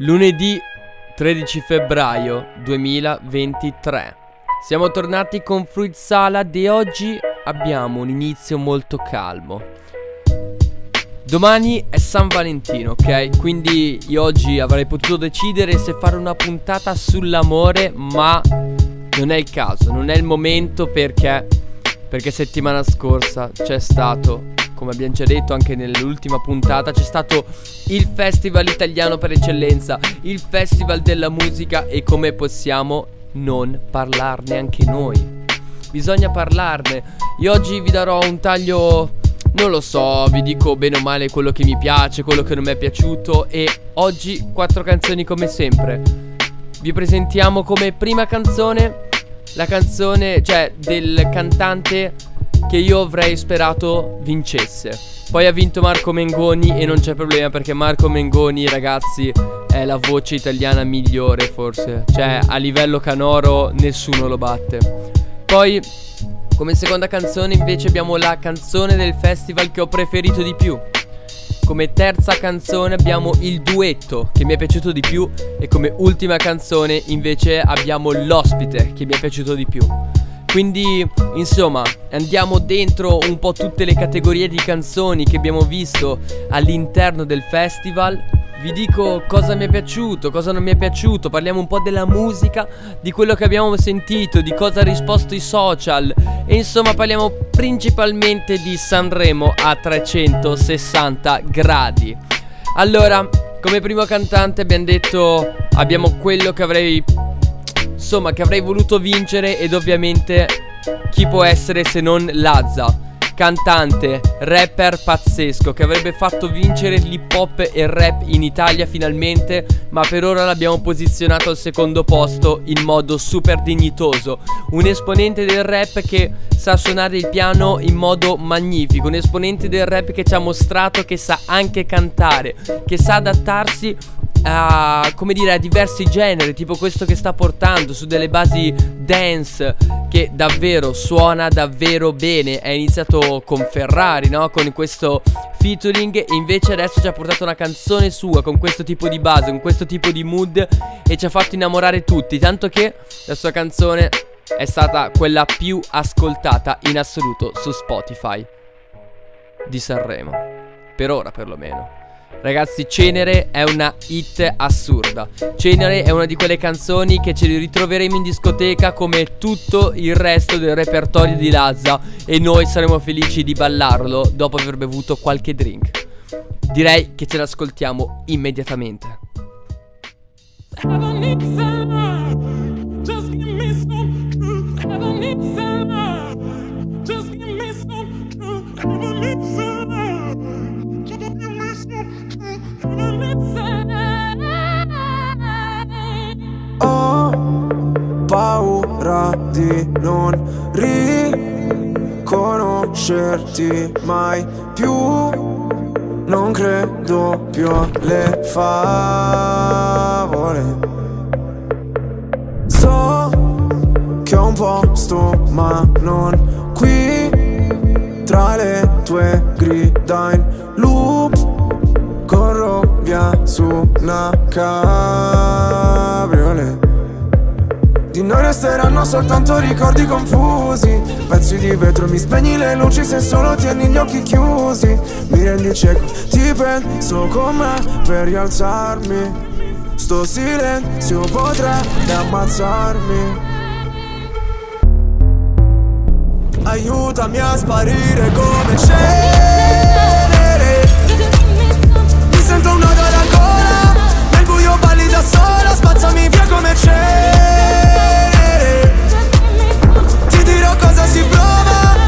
Lunedì 13 febbraio 2023. Siamo tornati con Fruit Salad e oggi abbiamo un inizio molto calmo. Domani è San Valentino, ok? Quindi io oggi avrei potuto decidere se fare una puntata sull'amore, ma non è il caso, non è il momento perché perché settimana scorsa c'è stato come abbiamo già detto anche nell'ultima puntata, c'è stato il festival italiano per eccellenza, il festival della musica e come possiamo non parlarne anche noi. Bisogna parlarne. Io oggi vi darò un taglio, non lo so, vi dico bene o male quello che mi piace, quello che non mi è piaciuto e oggi quattro canzoni come sempre. Vi presentiamo come prima canzone la canzone, cioè del cantante che io avrei sperato vincesse. Poi ha vinto Marco Mengoni e non c'è problema perché Marco Mengoni, ragazzi, è la voce italiana migliore forse. Cioè, a livello canoro nessuno lo batte. Poi, come seconda canzone invece abbiamo la canzone del festival che ho preferito di più. Come terza canzone abbiamo il duetto che mi è piaciuto di più e come ultima canzone invece abbiamo l'ospite che mi è piaciuto di più. Quindi, insomma, andiamo dentro un po' tutte le categorie di canzoni che abbiamo visto all'interno del festival. Vi dico cosa mi è piaciuto, cosa non mi è piaciuto, parliamo un po' della musica, di quello che abbiamo sentito, di cosa ha risposto i social e insomma parliamo principalmente di Sanremo a 360 gradi. Allora, come primo cantante abbiamo detto abbiamo quello che avrei Insomma, che avrei voluto vincere ed ovviamente chi può essere se non Lazza cantante, rapper pazzesco che avrebbe fatto vincere l'hip hop e il rap in Italia finalmente, ma per ora l'abbiamo posizionato al secondo posto in modo super dignitoso. Un esponente del rap che sa suonare il piano in modo magnifico, un esponente del rap che ci ha mostrato che sa anche cantare, che sa adattarsi a, come dire, a diversi generi, tipo questo che sta portando su delle basi dance che davvero suona davvero bene. È iniziato con Ferrari, no? Con questo featuring invece adesso ci ha portato una canzone sua con questo tipo di base, con questo tipo di mood e ci ha fatto innamorare tutti, tanto che la sua canzone è stata quella più ascoltata in assoluto su Spotify di Sanremo. Per ora perlomeno. Ragazzi, Cenere è una hit assurda. Cenere è una di quelle canzoni che ce li ritroveremo in discoteca come tutto il resto del repertorio di Lazza e noi saremo felici di ballarlo dopo aver bevuto qualche drink. Direi che ce l'ascoltiamo immediatamente. Paura di non riconoscerti mai più. Non credo più alle favole. So che ho un posto, ma non qui. Tra le tue grida in loop, corro via su una cabriolet. Di noi resteranno soltanto ricordi confusi. Pezzi di vetro, mi spegni le luci se solo tieni gli occhi chiusi. Mi rendi cieco, ti penso con me per rialzarmi. Sto silenzio potrebbe ammazzarmi. Aiutami a sparire come cenere gola Nel buio balli da sola Spazzami via come cenere cosa si prova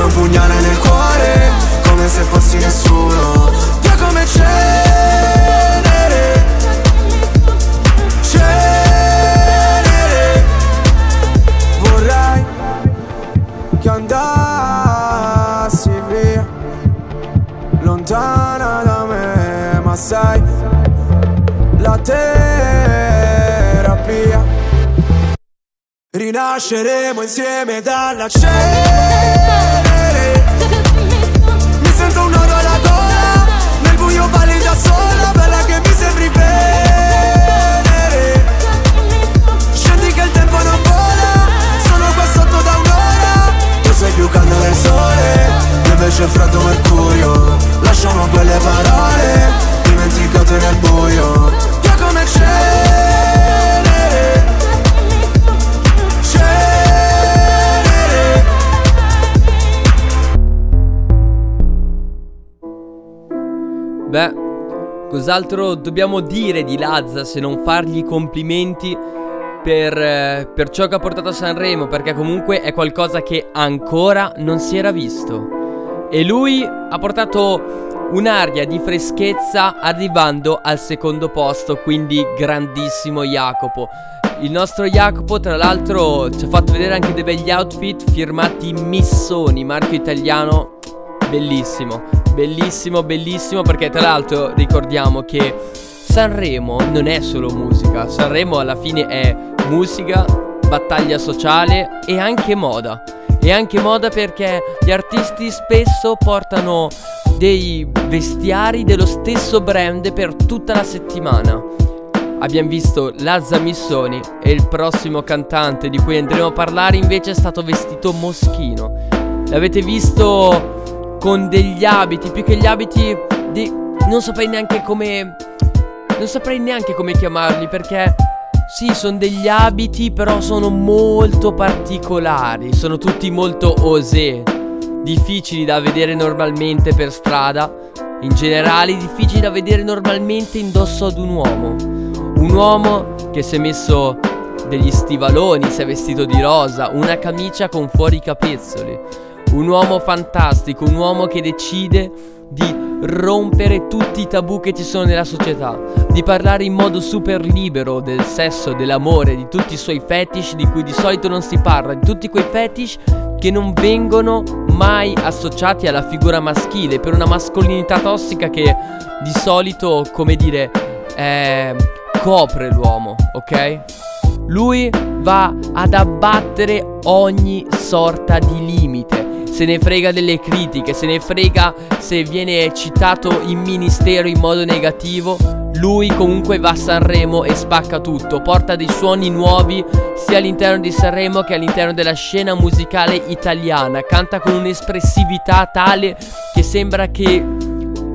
Come un pugnale nel cuore Come se fossi nessuno Via come cenere. Cenere. Vorrei che andassi via Lontana da me Ma sai La terapia Rinasceremo insieme dalla cenere da sola Bella che mi sembri venere Scendi che il tempo non vola Sono qua sotto da un'ora. Tu sei più caldo del sole Io invece freddo mercurio. Lasciamo quelle parole Dimenticate nel buio. Che come cenere. Beh, cos'altro dobbiamo dire di Lazza se non fargli complimenti per, eh, per ciò che ha portato a Sanremo? Perché comunque è qualcosa che ancora non si era visto. E lui ha portato un'aria di freschezza arrivando al secondo posto, quindi grandissimo Jacopo. Il nostro Jacopo, tra l'altro, ci ha fatto vedere anche dei begli outfit firmati Missoni, marchio italiano. Bellissimo, bellissimo, bellissimo, perché tra l'altro ricordiamo che Sanremo non è solo musica, Sanremo alla fine è musica, battaglia sociale e anche moda. E anche moda perché gli artisti spesso portano dei vestiari dello stesso brand per tutta la settimana. Abbiamo visto Lazza Missoni e il prossimo cantante di cui andremo a parlare invece è stato vestito moschino. L'avete visto con degli abiti, più che gli abiti di... non saprei neanche come... non saprei neanche come chiamarli perché... Sì, sono degli abiti, però sono molto particolari, sono tutti molto osè, difficili da vedere normalmente per strada, in generale difficili da vedere normalmente indosso ad un uomo. Un uomo che si è messo degli stivaloni, si è vestito di rosa, una camicia con fuori capezzoli. Un uomo fantastico, un uomo che decide di rompere tutti i tabù che ci sono nella società, di parlare in modo super libero del sesso, dell'amore, di tutti i suoi fetish di cui di solito non si parla, di tutti quei fetish che non vengono mai associati alla figura maschile, per una mascolinità tossica che di solito, come dire, eh, copre l'uomo, ok? Lui va ad abbattere ogni sorta di limite. Se ne frega delle critiche, se ne frega se viene citato in ministero in modo negativo. Lui comunque va a Sanremo e spacca tutto, porta dei suoni nuovi sia all'interno di Sanremo che all'interno della scena musicale italiana. Canta con un'espressività tale che sembra che,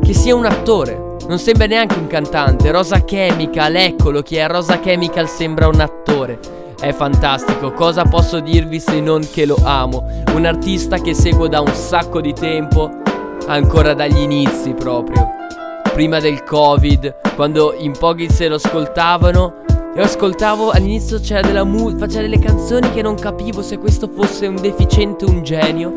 che sia un attore. Non sembra neanche un cantante. Rosa Chemical, eccolo chi è. Rosa Chemical sembra un attore. È fantastico, cosa posso dirvi se non che lo amo? Un artista che seguo da un sacco di tempo, ancora dagli inizi proprio. Prima del Covid, quando in pochi se lo ascoltavano. E ascoltavo all'inizio c'era della musica, faceva delle canzoni che non capivo se questo fosse un deficiente o un genio.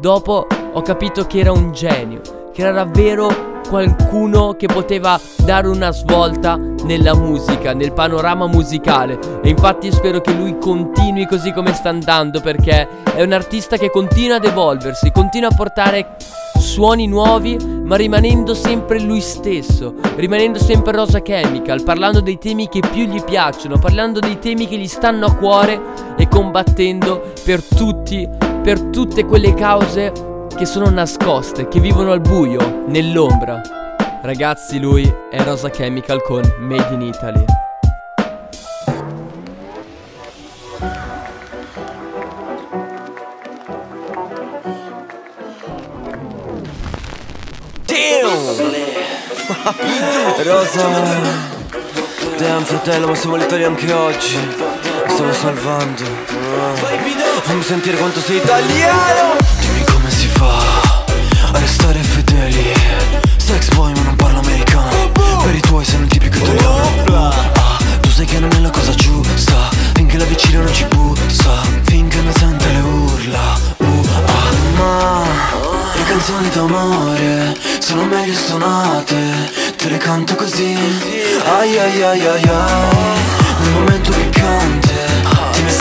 Dopo ho capito che era un genio, che era davvero qualcuno che poteva dare una svolta nella musica, nel panorama musicale. E infatti spero che lui continui così come sta andando perché è un artista che continua ad evolversi, continua a portare suoni nuovi, ma rimanendo sempre lui stesso, rimanendo sempre Rosa Chemical, parlando dei temi che più gli piacciono, parlando dei temi che gli stanno a cuore e combattendo per tutti, per tutte quelle cause che sono nascoste, che vivono al buio, nell'ombra. Ragazzi, lui è Rosa Chemical con Made in Italy. Rosa! Damn fratello ma siamo all'Italia anche oggi. Mi stavo salvando. Fammi sentire quanto sei italiano fedeli Sex boy ma non parlo americano. Per i tuoi sei un tipico italiano ah, Tu sai che non è la cosa giusta. Finché la vicina non ci bussa Finché non sente le urla. Uh, ah, Ma le canzoni d'amore sono meglio suonate. Te le canto così. Ai ai ai ai ai. Nel momento piccante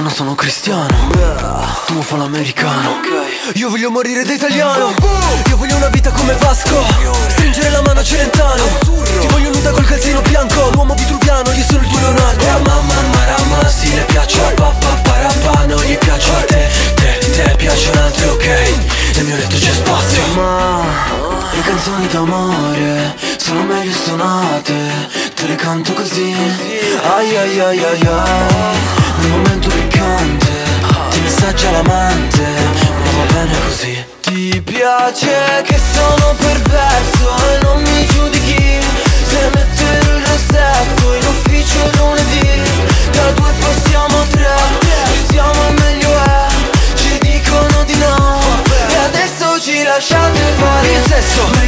non sono cristiano. Tu fa l'americano Io voglio morire da italiano. Io voglio una vita come Vasco. Stringere la mano a Celentano. Ti voglio nuda col calzino bianco. L'uomo vitruviano, io sono il tuo Leonardo. Mamma marama, sì le piaccio a papà parapà Non gli piaccio a te, te, te piacciono altre ok. Nel mio letto c'è spazio. Ma le canzoni d'amore sono meglio suonate Te le canto così. Ai ai ai ai ai. Nel momento piccante Ti messaggia l'amante Ma va bene così. Ti piace che sono perverso E non mi giudichi. Se metterò il rossetto in ufficio lunedì Da due passiamo a tre. Più siamo meglio è. Ci dicono di no. E adesso ci lasciate fare Il sesso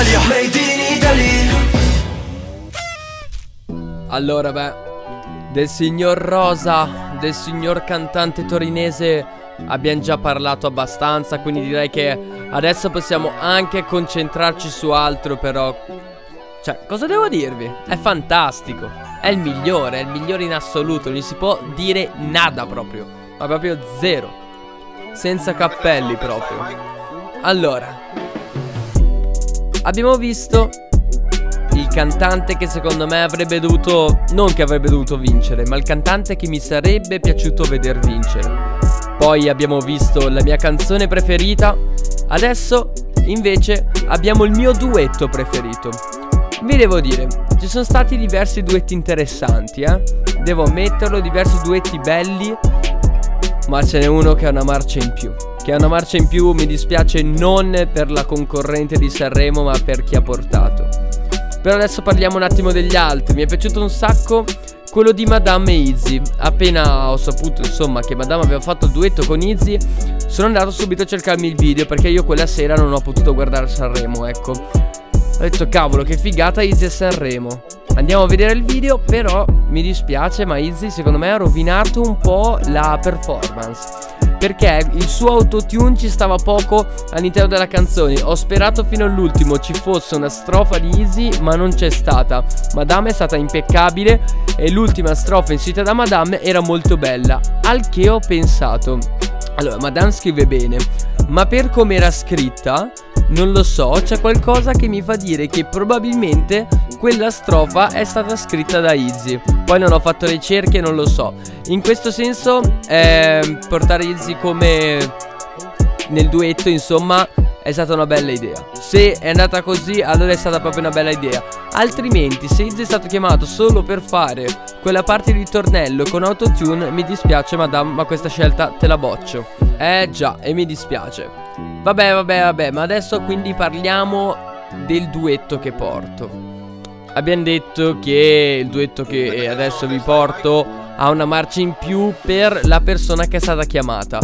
Italy L'Italia Made in Italy Allora, beh, del signor Rosa, del signor cantante torinese abbiamo già parlato abbastanza, quindi direi che adesso possiamo anche concentrarci su altro, però... Cioè, cosa devo dirvi? È fantastico, è il migliore, è il migliore in assoluto, non si può dire nada proprio, ma proprio zero, senza cappelli proprio. Allora, abbiamo visto il cantante che secondo me avrebbe dovuto, non che avrebbe dovuto vincere, ma il cantante che mi sarebbe piaciuto veder vincere. Poi abbiamo visto la mia canzone preferita, adesso invece abbiamo il mio duetto preferito. Vi devo dire, ci sono stati diversi duetti interessanti, eh. Devo ammetterlo, diversi duetti belli, ma ce n'è uno che ha una marcia in più. Che ha una marcia in più, mi dispiace non per la concorrente di Sanremo, ma per chi ha portato. Però adesso parliamo un attimo degli altri. Mi è piaciuto un sacco quello di Madame e Izzy. Appena ho saputo, insomma, che Madame aveva fatto il duetto con Izzy, sono andato subito a cercarmi il video perché io quella sera non ho potuto guardare Sanremo, ecco. Ho detto, cavolo, che figata Izzy a Sanremo. Andiamo a vedere il video, però mi dispiace, ma Izzy secondo me ha rovinato un po' la performance. perché il suo autotune ci stava poco all'interno della canzone. Ho sperato fino all'ultimo ci fosse una strofa di Easy, ma non c'è stata. Madame è stata impeccabile e l'ultima strofa inserita da Madame era molto bella. Al che ho pensato. Allora, Madame scrive bene, ma per come era scritta, non lo so, c'è qualcosa che mi fa dire che probabilmente quella strofa è stata scritta da Izzy. Poi non ho fatto ricerche, non lo so. In questo senso, eh, portare Izzy come nel duetto, insomma, è stata una bella idea. Se è andata così, allora è stata proprio una bella idea. Altrimenti, se Izzy è stato chiamato solo per fare quella parte di ritornello con autotune, mi dispiace, madame, ma questa scelta te la boccio. Eh già, e mi dispiace. Vabbè, vabbè, vabbè, ma adesso quindi parliamo del duetto che porto. Abbiamo detto che il duetto che adesso vi porto ha una marcia in più per la persona che è stata chiamata.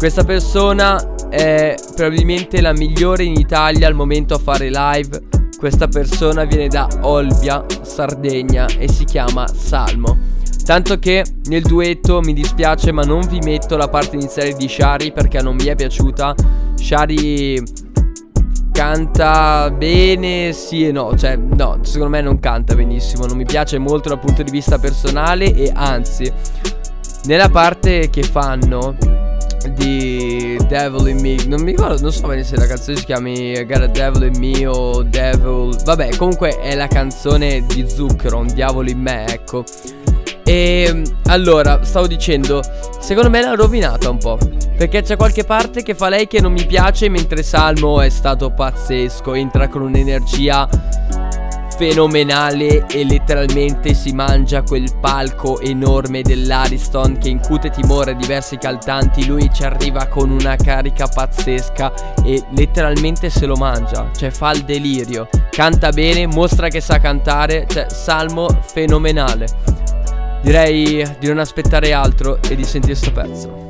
Questa persona è probabilmente la migliore in Italia al momento a fare live. Questa persona viene da Olbia, Sardegna e si chiama Salmo. Tanto che nel duetto mi dispiace ma non vi metto la parte iniziale di Shari perché non mi è piaciuta. Shari canta bene, sì e no, cioè no, secondo me non canta benissimo, non mi piace molto dal punto di vista personale e anzi, nella parte che fanno di Devil in Me, non mi ricordo, non so bene se la canzone si chiami Got a Devil in Me o Devil, vabbè comunque è la canzone di Zucchero, un diavolo in me, ecco. E allora, stavo dicendo, secondo me l'ha rovinata un po'. Perché c'è qualche parte che fa lei che non mi piace, mentre Salmo è stato pazzesco, entra con un'energia fenomenale e letteralmente si mangia quel palco enorme dell'Ariston che incute timore a diversi cantanti, lui ci arriva con una carica pazzesca e letteralmente se lo mangia, cioè fa il delirio, canta bene, mostra che sa cantare, cioè Salmo fenomenale. Direi di non aspettare altro e di sentire sto pezzo.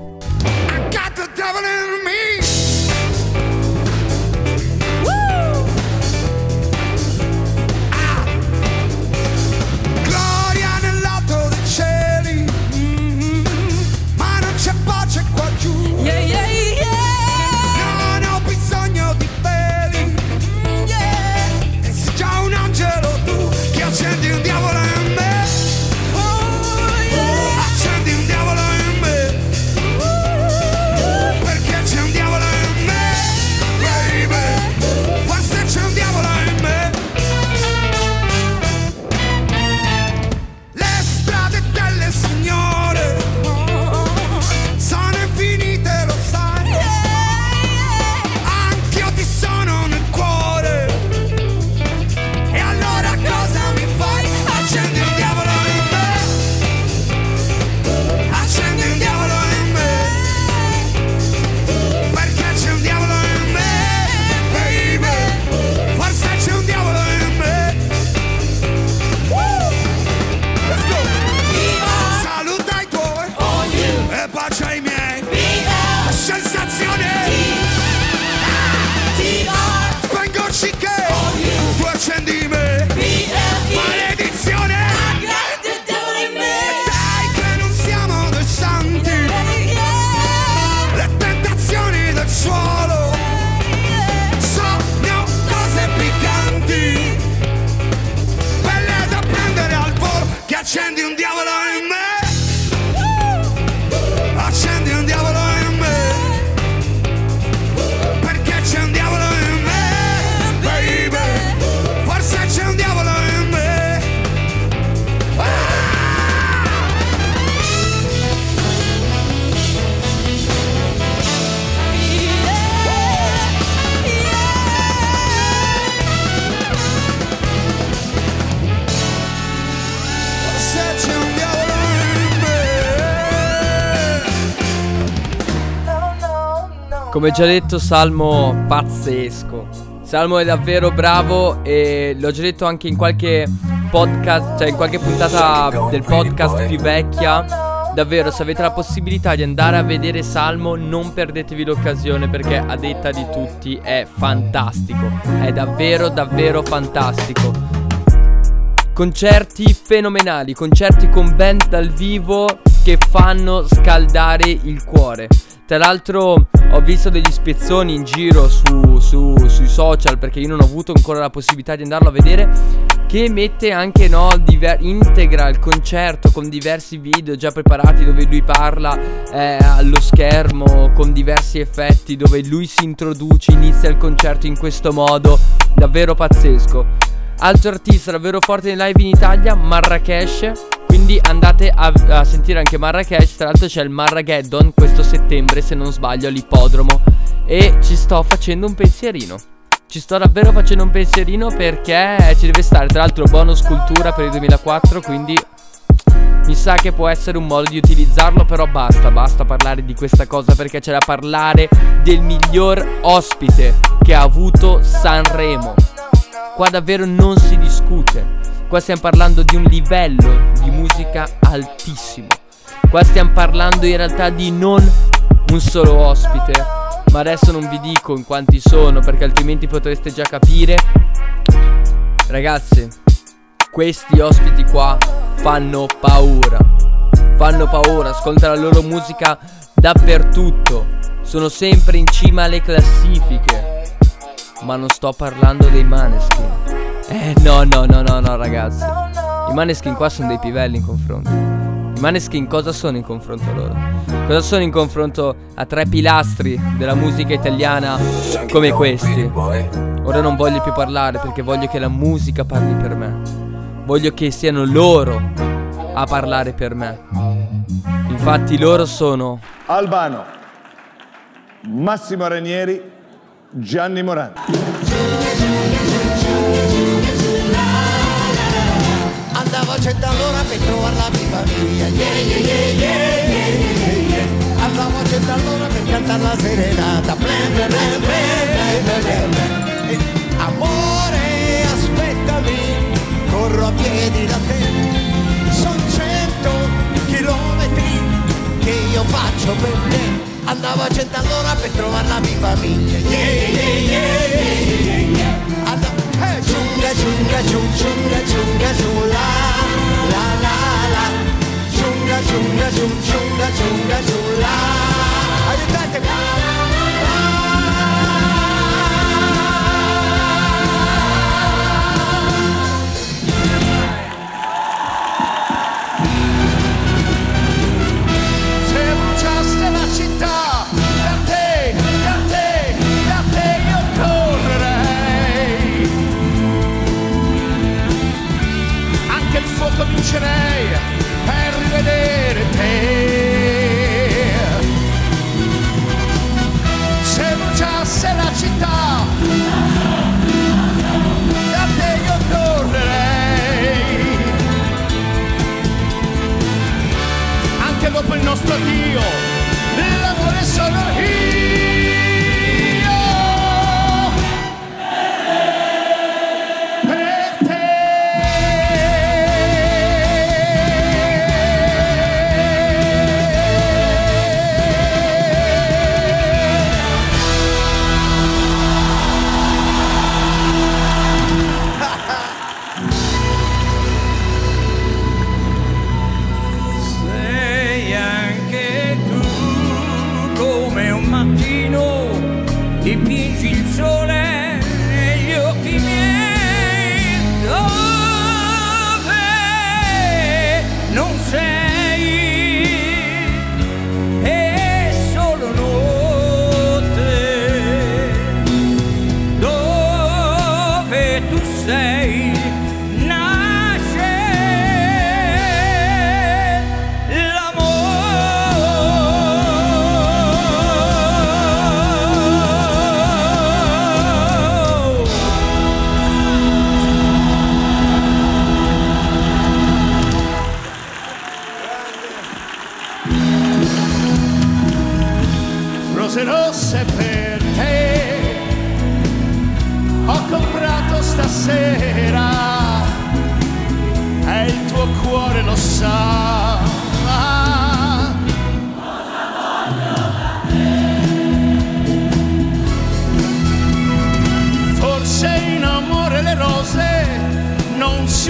Come già detto, Salmo pazzesco. Salmo è davvero bravo e l'ho già detto anche in qualche podcast, cioè in qualche puntata del podcast più vecchia. Davvero, se avete la possibilità di andare a vedere Salmo, non perdetevi l'occasione perché a detta di tutti è fantastico. È davvero, davvero fantastico. Concerti fenomenali, concerti con band dal vivo che fanno scaldare il cuore. Tra l'altro ho visto degli spezzoni in giro su, su, sui social perché io non ho avuto ancora la possibilità di andarlo a vedere che mette anche no, diver- integra il concerto con diversi video già preparati dove lui parla eh, allo schermo con diversi effetti dove lui si introduce, inizia il concerto in questo modo, davvero pazzesco. Altro artista davvero forte in live in Italia, Marrakesh quindi andate a, a, sentire anche Marrakesh. Tra l'altro c'è il Marrageddon questo settembre, se non sbaglio, all'ippodromo. E ci sto facendo un pensierino. Ci sto davvero facendo un pensierino perché ci deve stare. Tra l'altro, bonus cultura per il 2004. Quindi mi sa che può essere un modo di utilizzarlo. Però basta, basta parlare di questa cosa perché c'è da parlare del miglior ospite che ha avuto Sanremo. Qua davvero non si discute. Qua stiamo parlando di un livello di musica altissimo. Qua stiamo parlando in realtà di non un solo ospite, ma adesso non vi dico in quanti sono perché altrimenti potreste già capire. Ragazzi, questi ospiti qua fanno paura. Fanno paura, ascolta la loro musica dappertutto. Sono sempre in cima alle classifiche. Ma non sto parlando dei Maneskin. Eh no no no no no ragazzi I Maneskin qua sono dei pivelli in confronto I Maneskin cosa sono in confronto a loro? Cosa sono in confronto a tre pilastri della musica italiana come questi? Ora non voglio più parlare perché voglio che la musica parli per me Voglio che siano loro a parlare per me Infatti loro sono Albano Massimo Ranieri Gianni Morandi. Andavo a all'ora per trovare la mia yeah, yeah, yeah, yeah, andavo a all'ora per cantare la serenata. Amore aspettami corro a piedi da te. Sono cento chilometri che io faccio per te andavo a cento all'ora per trovare la mia famiglia yeah, yeah, yeah, yeah. Andavo, eh, giunga, giunga, giunga, giunga, giunga, giunga, la, la, la, giunga, giunga, giunga, giunga, giunga, giunga, aiutatemi!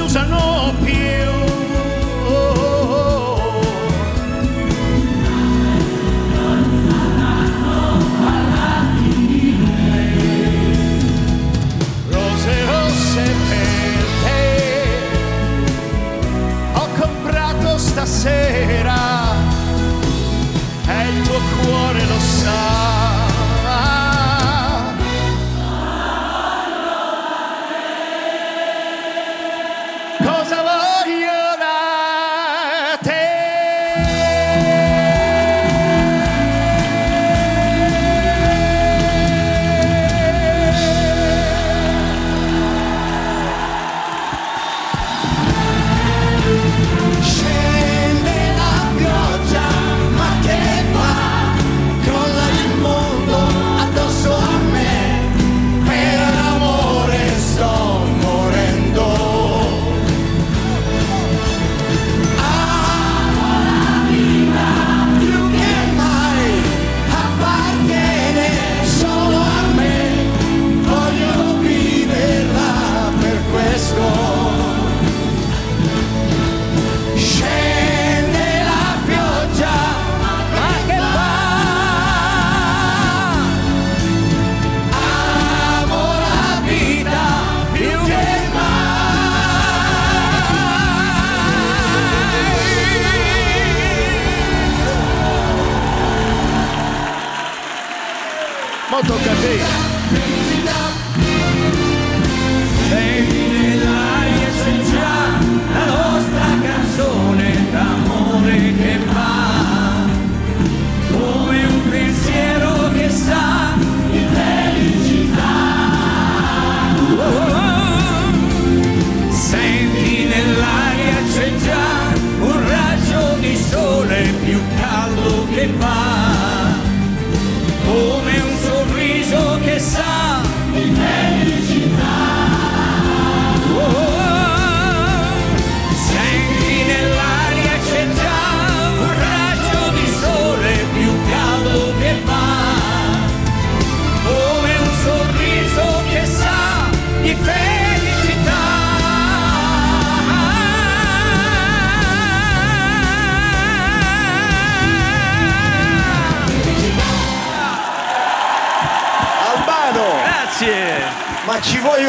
children all peace.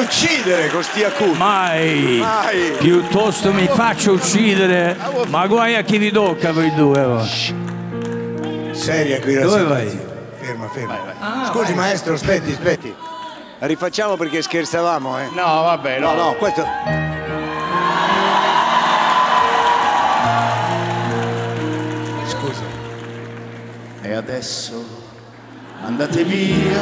Uccidere con sti acuti? Mai. Mai. Piuttosto mi faccio uccidere. Ma guai a chi vi tocca voi due. va. Seria qui la Dove situazione. Ferma, ferma. Scusi maestro, aspetti, aspetti. La rifacciamo perché scherzavamo, eh? No, vabbè, No, no, questo. Scusa. E adesso andate via,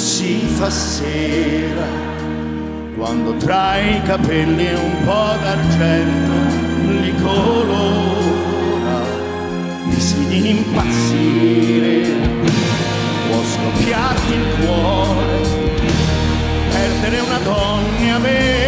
Si fa sera, quando tra i capelli un po' d'argento li colora, rischi di impazzire, può scoppiarti il cuore, perdere una donna e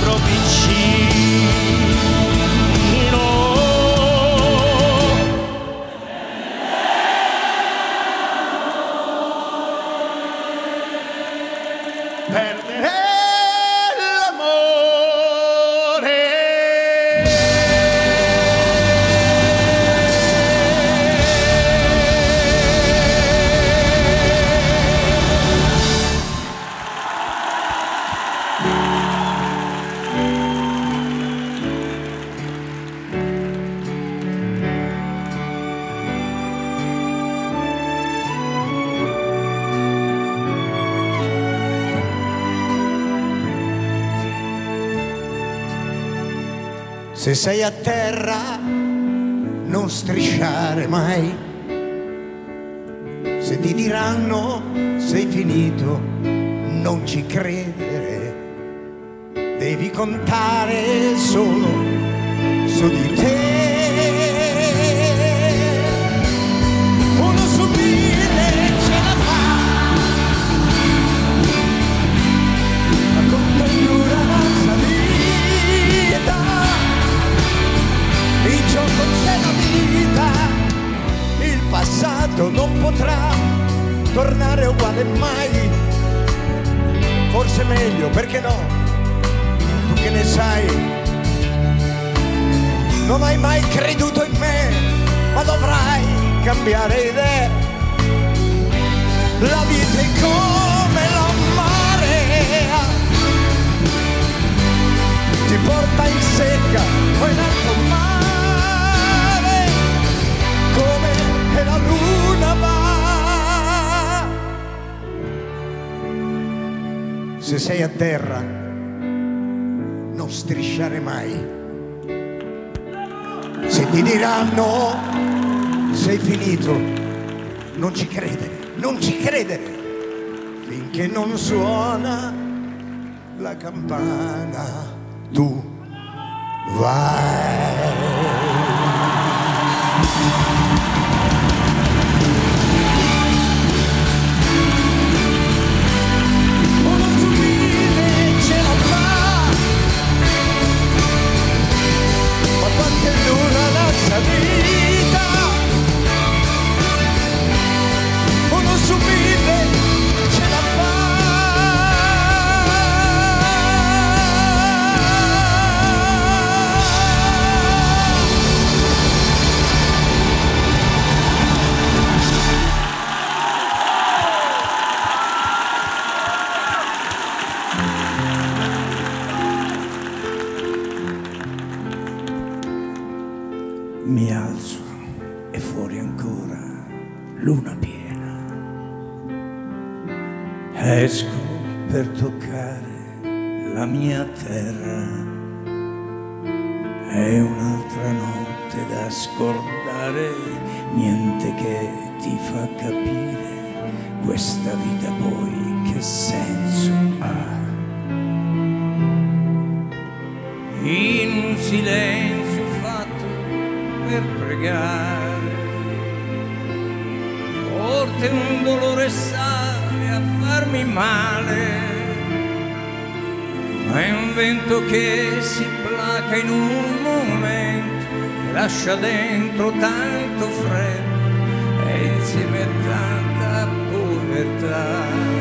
e ti sei a terra, non strisciare mai. Se ti diranno sei finito, non ci credere. Devi contare se sei a terra non strisciare mai. Se ti diranno sei finito. Non ci credere non ci credere finché non suona la campana tu vai. Forte un dolore sale a farmi male, ma è un vento che si placa in un momento, che lascia dentro tanto freddo e insieme tanta povertà.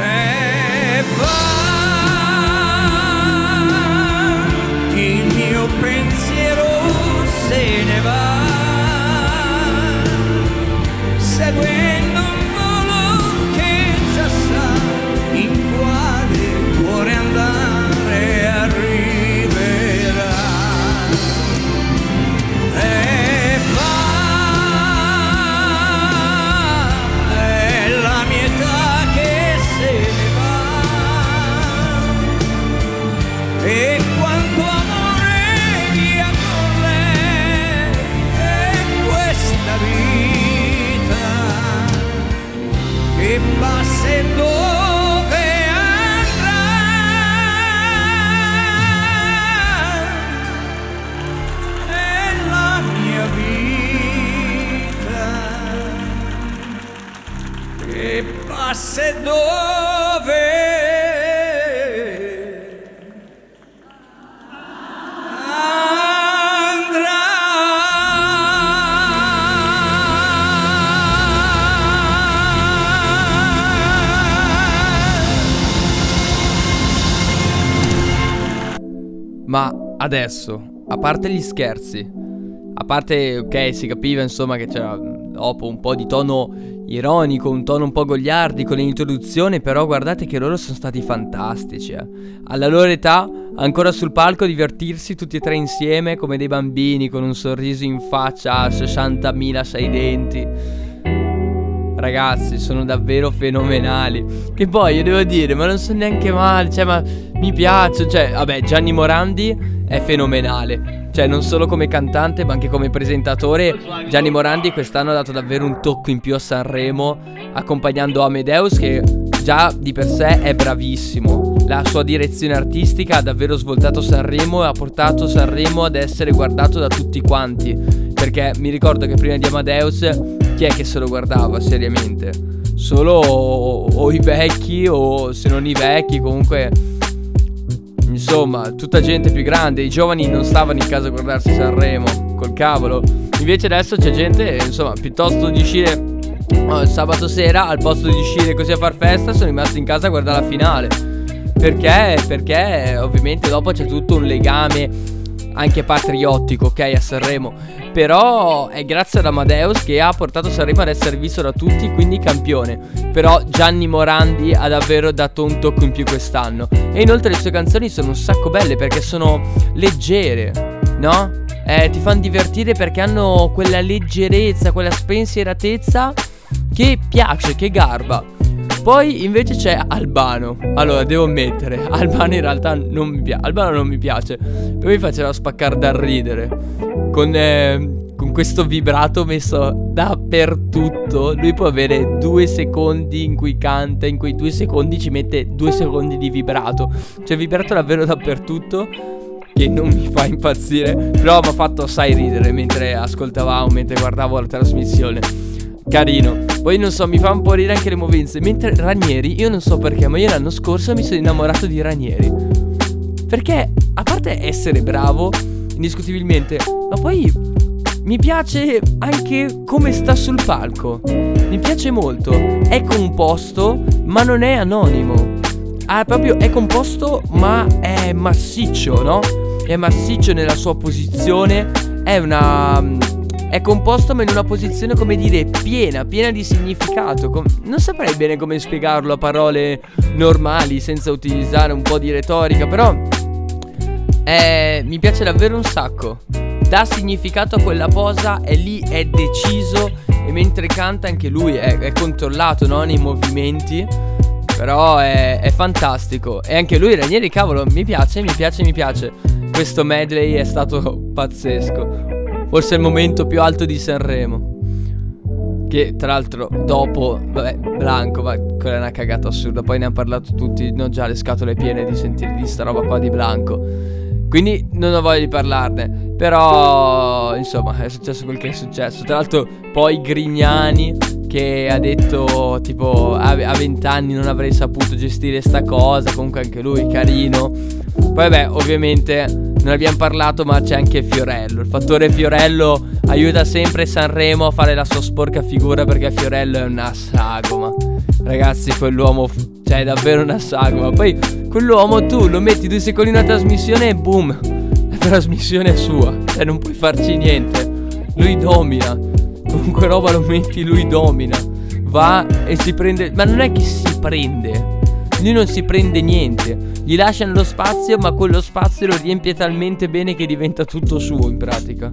E va, il mio pensiero se ne va, seguendo un che passa e dove andrà. Ma adesso, a parte gli scherzi, a parte, ok, si capiva insomma che c'era dopo un po' di tono ironico, un tono un po' gogliardico nell'introduzione, però guardate che loro sono stati fantastici. eh. Alla loro età, ancora sul palco, divertirsi tutti e tre insieme come dei bambini, con un sorriso in faccia a 60.000 sei denti. Ragazzi, sono davvero fenomenali. Che poi io devo dire, ma non sono neanche male. Cioè, ma mi piace. Cioè, vabbè, Gianni Morandi è fenomenale. Cioè, non solo come cantante, ma anche come presentatore. Gianni Morandi quest'anno ha dato davvero un tocco in più a Sanremo, accompagnando Amadeus, che già di per sé è bravissimo. La sua direzione artistica ha davvero svoltato Sanremo e ha portato Sanremo ad essere guardato da tutti quanti. Perché mi ricordo che prima di Amadeus chi è che se lo guardava seriamente? Solo o, o i vecchi o se non i vecchi comunque Insomma, tutta gente più grande, i giovani non stavano in casa a guardarsi Sanremo, col cavolo. Invece adesso c'è gente, insomma, piuttosto di uscire oh, sabato sera, al posto di uscire così a far festa, sono rimasti in casa a guardare la finale. Perché? Perché ovviamente dopo c'è tutto un legame anche patriottico, ok, a Sanremo. Però è grazie ad Amadeus che ha portato Sanremo ad essere visto da tutti, quindi campione. Però Gianni Morandi ha davvero dato un tocco in più quest'anno. E inoltre le sue canzoni sono un sacco belle perché sono leggere, no? Eh, ti fanno divertire perché hanno quella leggerezza, quella spensieratezza che piace, che garba. Poi invece c'è Albano. Allora, devo ammettere, Albano in realtà non mi piace. Albano non mi piace. Poi mi faceva spaccare dal ridere. Con, eh, con questo vibrato messo dappertutto. Lui può avere due secondi in cui canta. In quei due secondi ci mette due secondi di vibrato. Cioè, vibrato davvero dappertutto. Che non mi fa impazzire. Però mi ha fatto assai ridere mentre ascoltavamo, mentre guardavo la trasmissione. Carino. Poi non so, mi fa un po' ridere anche le movenze. Mentre Ranieri, io non so perché, ma io l'anno scorso mi sono innamorato di Ranieri. Perché, a parte essere bravo, indiscutibilmente, ma poi mi piace anche come sta sul palco. Mi piace molto. È composto, ma non è anonimo. Ah, proprio è composto, ma è massiccio, no? È massiccio nella sua posizione. È una. È composto ma in una posizione come dire piena, piena di significato. Com- non saprei bene come spiegarlo a parole normali senza utilizzare un po' di retorica, però eh, mi piace davvero un sacco. dà significato a quella posa, è lì, è deciso e mentre canta anche lui è, è controllato no? nei movimenti. Però è, è, fantastico. E anche lui, Ranieri, cavolo, mi piace, mi piace, mi piace. Questo medley è stato pazzesco. Forse il momento più alto di Sanremo. Che tra l'altro dopo, vabbè, Blanco, ma quella è una cagata assurda. Poi ne hanno parlato tutti, non già le scatole piene di sentire di sta roba qua di Blanco. Quindi non ho voglia di parlarne. Però, insomma, è successo quel che è successo. Tra l'altro, poi Grignani che ha detto tipo a, 20 anni non avrei saputo gestire sta cosa. Comunque anche lui carino. Poi vabbè, ovviamente non abbiamo parlato, ma c'è anche Fiorello. Il fattore Fiorello aiuta sempre Sanremo a fare la sua sporca figura perché Fiorello è una sagoma. Ragazzi, quell'uomo cioè è davvero una sagoma. Poi quell'uomo tu lo metti due secondi in una trasmissione e boom, la trasmissione è sua. Cioè non puoi farci niente. Lui domina. Comunque roba lo metti, lui domina. Va e si prende... Ma non è che si prende. Lui non si prende niente. Gli lasciano lo spazio, ma quello spazio lo riempie talmente bene che diventa tutto suo in pratica.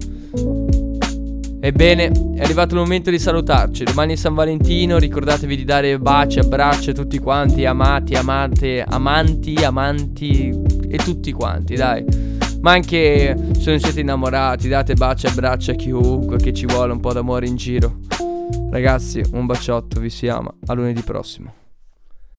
Ebbene, è arrivato il momento di salutarci. Domani è San Valentino, ricordatevi di dare baci, abbracci a tutti quanti, amati, amate, amanti, amanti e tutti quanti, dai. Ma anche se non siete innamorati, date baci, abbracci a chiunque che ci vuole un po' d'amore in giro. Ragazzi, un baciotto, vi si ama. A lunedì prossimo.